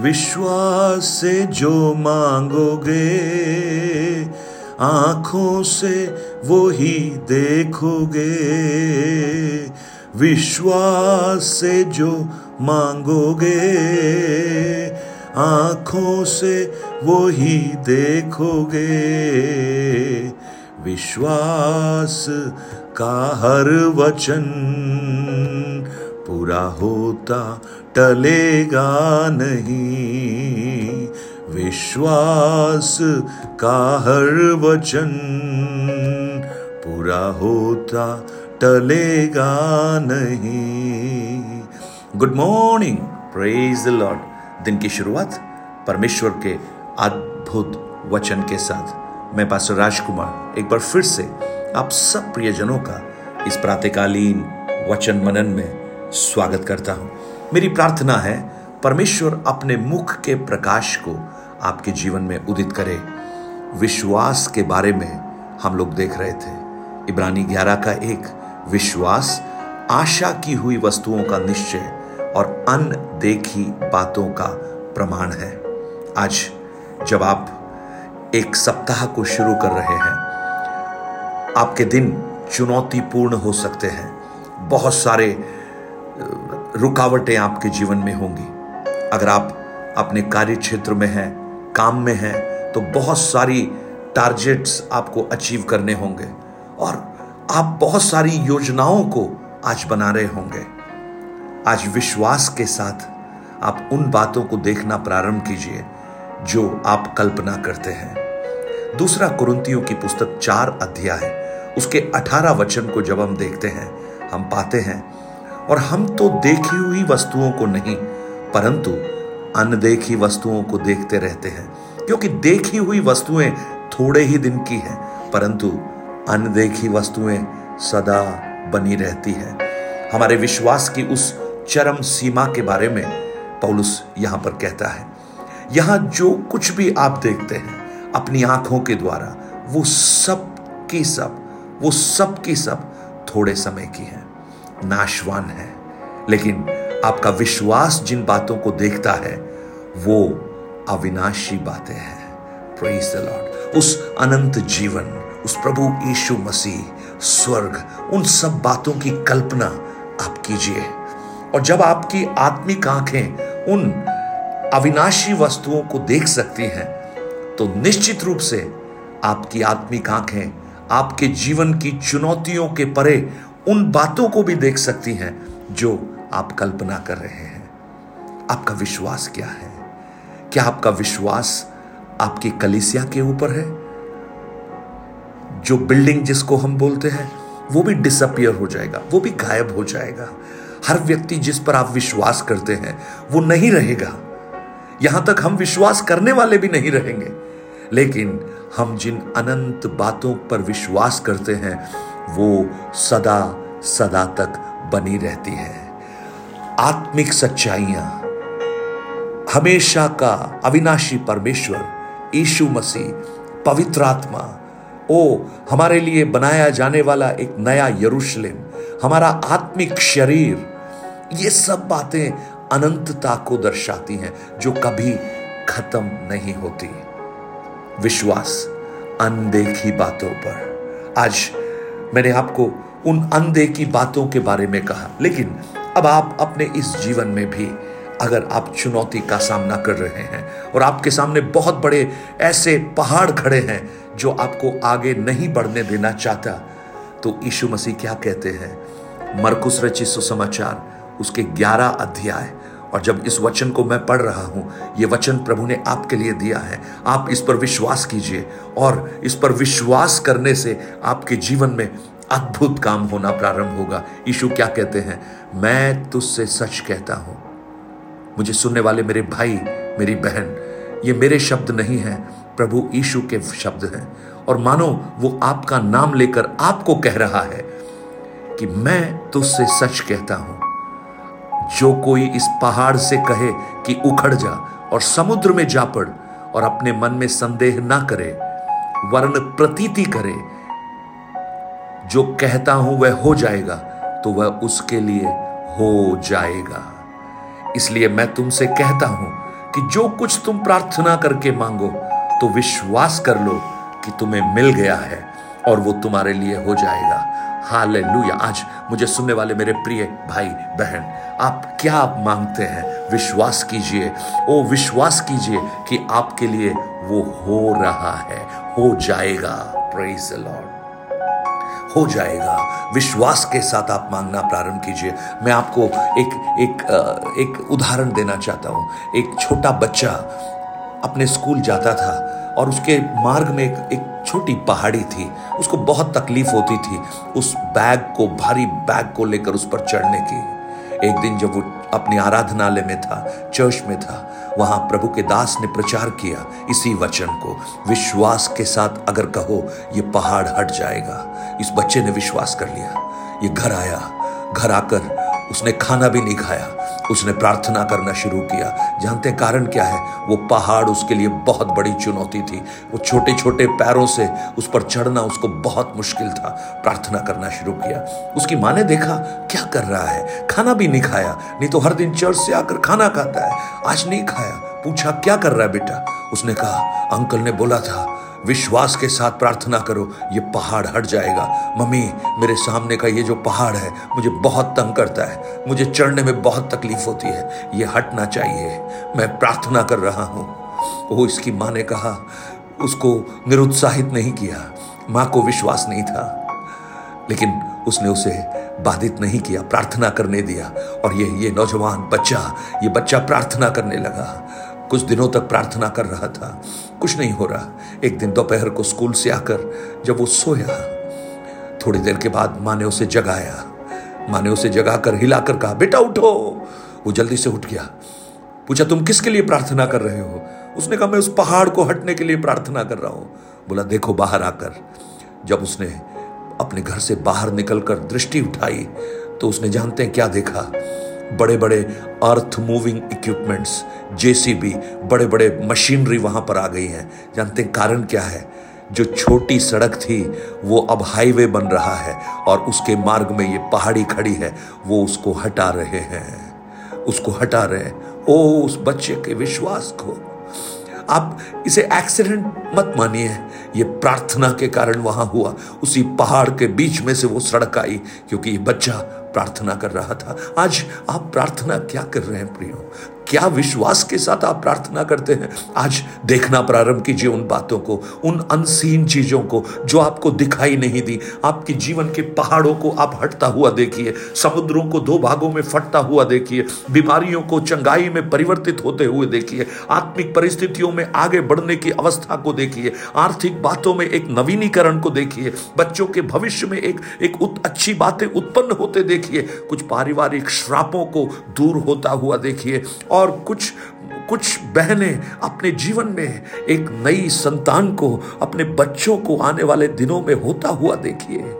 विश्वास से जो मांगोगे, आँखों से वो ही देखोगे। विश्वास से जो मांगोगे, आँखों से वो ही देखोगे। विश्वास का हर वचन पूरा होता टलेगा नहीं। विश्वास का हर वचन पूरा होता टलेगा नहीं। Good morning praise the Lord दिन की शुरुआत परमेश्वर के अद्भुत वचन के साथ। मैं पास राजकुमार एक बार फिर से आप सब प्रियजनों का इस प्रातकालीन वचन मनन में स्वागत करता हूँ। मेरी प्रार्थना है, परमेश्वर अपने मुख के प्रकाश को आपके जीवन में उदित करे। विश्वास के बारे में हम लोग देख रहे थे। इब्रानी ग्यारह का एक विश्वास, आशा की हुई वस्तुओं का निश्चय और अनदेखी बातों का प्रमाण है। आज जब आप एक सप्ताह को शुरू कर रहे हैं, आपके दिन चुनौतीपूर्ण हो सकते हैं। बहुत सारे रुकावटें आपके जीवन में होंगी। अगर आप अपने कार्य क्षेत्र में हैं, काम में हैं तो बहुत सारी टारगेट्स आपको अचीव करने होंगे और आप बहुत सारी योजनाओं को आज बना रहे होंगे। आज विश्वास के साथ आप उन बातों को देखना प्रारंभ कीजिए जो आप कल्पना करते हैं। दूसरा कुरुंतियों की पुस्तक चार अध्याय, उसके अठारह वचन को जब हम देखते हैं, हम पाते हैं और हम तो देखी हुई वस्तुओं को नहीं, परंतु अनदेखी वस्तुओं को देखते रहते हैं, क्योंकि देखी हुई वस्तुएँ थोड़े ही दिन की हैं, परंतु अनदेखी वस्तुएँ सदा बनी रहती है। हमारे विश्वास की उस चरम सीमा के बारे में पौलुस यहाँ पर कहता है, यहाँ जो कुछ भी आप देखते हैं, अपनी आँखों के द्वारा, वो सब की सब, वो सब की सब थोड़े समय की है। नाशवान है। लेकिन आपका विश्वास जिन बातों को देखता है, वो अविनाशी बातें हैं। प्रेज द लॉर्ड उस अनंत जीवन, उस प्रभु यीशु मसीह, स्वर्ग, उन सब बातों की कल्पना आप कीजिए। और जब आपकी आत्मिक आँखें उन अविनाशी वस्तुओं को देख सकती हैं तो निश्चित रूप से आपकी आत्मिक आँखें आपके जीवन की चुनौतियों के परे उन बातों को भी देख सकती हैं जो आप कल्पना कर रहे हैं। आपका विश्वास क्या है? क्या आपका विश्वास आपकी कलिसिया के ऊपर है? जो बिल्डिंग जिसको हम बोलते हैं, वो भी डिसअपियर हो जाएगा, वो भी गायब हो जाएगा। हर व्यक्ति जिस पर आप विश्वास करते हैं, वो नहीं रहेगा। यहाँ तक हम विश्वास करने वाले भी नहीं रहेंगे। लेकिन हम जिन अनंत बातों पर विश्वास करते हैं वो सदा सदा तक बनी रहती है। आत्मिक सच्चाइयाँ, हमेशा का अविनाशी परमेश्वर, यीशु मसीह, पवित्र आत्मा, ओ, हमारे लिए बनाया जाने वाला एक नया यरूशलेम, हमारा आत्मिक शरीर, ये सब बातें अनंतता को दर्शाती हैं, जो कभी खत्म नहीं होती। विश्वास, अनदेखी बातों पर। आज मैंने आपको उन अनदेखी बातों के बारे में कहा। लेकिन अब आप अपने इस जीवन में भी अगर आप चुनौती का सामना कर रहे हैं और आपके सामने बहुत बड़े ऐसे पहाड़ खड़े हैं जो आपको आगे नहीं बढ़ने देना चाहता तो यीशु मसीह क्या कहते हैं? मरकुस रचित सुसमाचार, उसके ग्यारह अध्याय और जब इस वचन को मैं पढ़ रहा हूँ, ये वचन प्रभु ने आपके लिए दिया है। आप इस पर विश्वास कीजिए और इस पर विश्वास करने से आपके जीवन में अद्भुत काम होना प्रारंभ होगा। यीशु क्या कहते हैं? मैं तुझसे सच कहता हूँ। मुझे सुनने वाले मेरे भाई, मेरी बहन, ये मेरे शब्द नहीं हैं। प्रभु यीशु के शब्द हैं। और मानो, वो आपका नाम लेकर आपको कह रहा है कि मैं तुझसे सच कहता हूँ। जो कोई इस पहाड़ से कहे कि उखड़ जा और समुद्र में जा पड़ और अपने मन में संदेह ना करे वर्ण प्रतीति करे, जो कहता हूँ वह हो जाएगा तो वह उसके लिए हो जाएगा। इसलिए मैं तुमसे कहता हूँ कि जो कुछ तुम प्रार्थना करके मांगो तो विश्वास कर लो कि तुम्हें मिल गया है और वो तुम्हारे लिए हो जाएगा। हाल आज मुझे सुनने वाले मेरे प्रिय भाई बहन आप क्या आप मांगते हैं? विश्वास कीजिए। ओ विश्वास कीजिए कि आपके लिए वो हो रहा है। हो जाएगा। प्रेज लॉर्ड हो जाएगा। विश्वास के साथ आप मांगना प्रारंभ कीजिए। मैं आपको एक एक एक उदाहरण देना चाहता हूँ। एक छोटा बच्चा अपने स्कूल जाता था और उसके मार्ग में एक, एक छोटी पहाड़ी थी, उसको बहुत तकलीफ़ होती थी, उस बैग को, भारी बैग को लेकर उस पर चढ़ने की। एक दिन जब वो अपनी आराधनालय में था, चर्च में था, वहाँ प्रभु के दास ने प्रचार किया इसी वचन को, विश्वास के साथ अगर कहो, ये पहाड़ हट जाएगा। इस बच्चे ने विश्वास कर लिया। ये घर आया, घर आकर उसने खाना भी नहीं खाया। उसने प्रार्थना करना शुरू किया। जानते कारण क्या है? वो पहाड़ उसके लिए बहुत बड़ी चुनौती थी। वो छोटे छोटे पैरों से उस पर चढ़ना उसको बहुत मुश्किल था। प्रार्थना करना शुरू किया। उसकी माँ ने देखा, क्या कर रहा है? खाना भी नहीं खाया। नहीं तो हर दिन चर्च से आकर खाना खाता है। आज नहीं खाया। पूछा, क्या कर रहा है बेटा? उसने कहा, अंकल ने बोला था विश्वास के साथ प्रार्थना करो, ये पहाड़ हट जाएगा। मम्मी, मेरे सामने का ये जो पहाड़ है, मुझे बहुत तंग करता है। मुझे चढ़ने में बहुत तकलीफ़ होती है। ये हटना चाहिए। मैं प्रार्थना कर रहा हूँ। वो इसकी माँ ने कहा, उसको निरुत्साहित नहीं किया। माँ को विश्वास नहीं था। लेकिन उसने उसे बाधित नहीं किया, प्रार्थना करने दिया। और ये ये नौजवान बच्चा, ये बच्चा प्रार्थना करने लगा। कुछ दिनों तक प्रार्थना कर रहा था। कुछ नहीं हो रहा। एक दिन दोपहर को स्कूल से आकर जब वो सोया, थोड़ी देर के बाद माँ ने उसे जगाया। माँ ने उसे जगाकर हिलाकर कहा, बेटा, उठो। वो जल्दी से उठ गया। पूछा, तुम किसके लिए प्रार्थना कर रहे हो? उसने कहा, मैं उस पहाड़ को हटने के लिए प्रार्थना कर रहा हूँ। बोला, देखो, बाहर आकर। जब उसने अपने घर से बाहर निकलकर दृष्टि उठाई तो उसने जानते हैं क्या देखा। बड़े बड़े अर्थ मूविंग इक्विपमेंट्स जेसीबी बड़े बड़े मशीनरी वहाँ पर आ गई हैं। जानते हैं कारण क्या है? जो छोटी सड़क थी, वो अब हाईवे बन रहा है और उसके मार्ग में ये पहाड़ी खड़ी है, वो उसको हटा रहे हैं। उसको हटा रहे हैं। ओ, उस बच्चे के विश्वास को। आप इसे एक्सीडेंट मत मानिए। ये प्रार्थना के कारण वहाँ हुआ। उसी पहाड़ के बीच में से वो सड़क आई, क्योंकि ये बच्चा प्रार्थना कर रहा था। आज आप प्रार्थना क्या कर रहे हैं प्रियो? क्या विश्वास के साथ आप प्रार्थना करते हैं? आज देखना प्रारंभ कीजिए उन बातों को उन अनसीन चीज़ों को जो आपको दिखाई नहीं दी। आपके जीवन के पहाड़ों को आप हटता हुआ देखिए समुद्रों को दो भागों में फटता हुआ देखिए बीमारियों को चंगाई में परिवर्तित होते हुए देखिए आत्मिक परिस्थितियों में आगे बढ़ने की अवस्था को देखिए आर्थिक बातों में एक नवीनीकरण को देखिए बच्चों के भविष्य में एक एक उत, अच्छी बातें उत्पन्न होते देखिए कुछ पारिवारिक श्रापों को दूर होता हुआ देखिए और कुछ कुछ बहनें अपने जीवन में एक नई संतान को, अपने बच्चों को आने वाले दिनों में होता हुआ देखिए,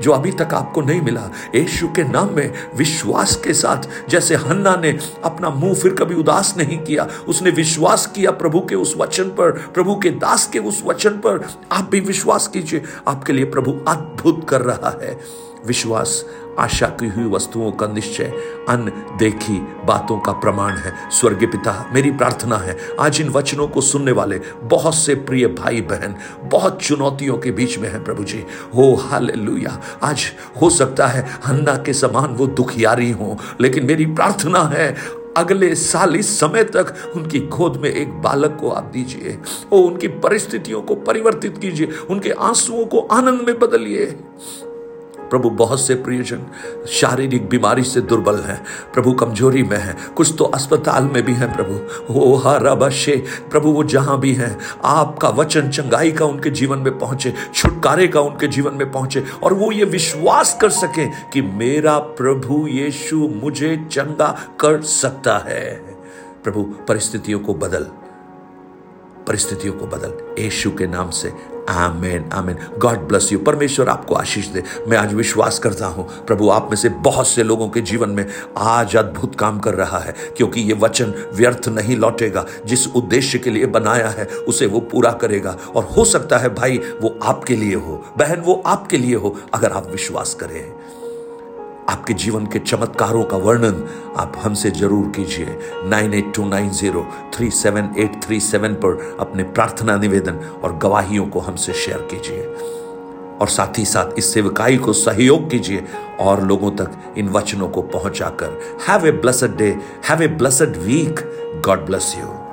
जो अभी तक आपको नहीं मिला। यीशु के नाम में विश्वास के साथ, जैसे हन्ना ने अपना मुँह फिर कभी उदास नहीं किया, उसने विश्वास किया प्रभु के उस वचन पर, प्रभु के दास के उस वचन पर। आप भी विश्वास कीजिए, आपके लिए प्रभु अद्भुत कर रहा है। विश्वास आशा की हुई वस्तुओं का निश्चय अन देखी, बातों का प्रमाण है, स्वर्गीय पिता, मेरी प्रार्थना है, आज इन वचनों को सुनने वाले बहुत से प्रिय भाई बहन बहुत चुनौतियों के बीच में है प्रभु जी। हो हाल आज हो सकता है हन्ना के समान वो दुखियारी हो, लेकिन मेरी प्रार्थना है, अगले साल इस समय तक उनकी गोद में एक बालक को आप दीजिए, ओ, उनकी परिस्थितियों को परिवर्तित कीजिए, उनके आंसुओं को आनंद में बदलिए। प्रभु बहुत से प्रियजन शारीरिक बीमारी से दुर्बल हैं। प्रभु कमज़ोरी में है। कुछ तो अस्पताल में भी हैं प्रभु। हो हरबशे, प्रभु वो जहाँ भी हैं। आपका वचन चंगाई का उनके जीवन में पहुँचे, छुटकारे का उनके जीवन में पहुँचे और वो ये विश्वास कर सके कि मेरा प्रभु यीशु मुझे चंगा कर सकता है। प्रभु, परिस्थितियों को बदल। परिस्थितियों को बदल। यीशु के नाम से आमेन आमेन। गॉड ब्लस यू परमेश्वर आपको आशीष दे। मैं आज विश्वास करता हूँ, प्रभु आप में से बहुत से लोगों के जीवन में आज अद्भुत काम कर रहा है, क्योंकि ये वचन व्यर्थ नहीं लौटेगा। जिस उद्देश्य के लिए बनाया है, उसे वो पूरा करेगा। और हो सकता है भाई, वो आपके लिए हो। बहन, वो आपके लिए हो, अगर आप विश्वास करें। आपके जीवन के चमत्कारों का वर्णन आप हमसे ज़रूर कीजिए। Nine eight two nine zero three seven eight three seven पर अपने प्रार्थना निवेदन और गवाहियों को हमसे शेयर कीजिए। और साथ ही साथ इस सेवकाई को सहयोग कीजिए और लोगों तक इन वचनों को पहुंचाकर। Have a blessed day have a blessed week God bless you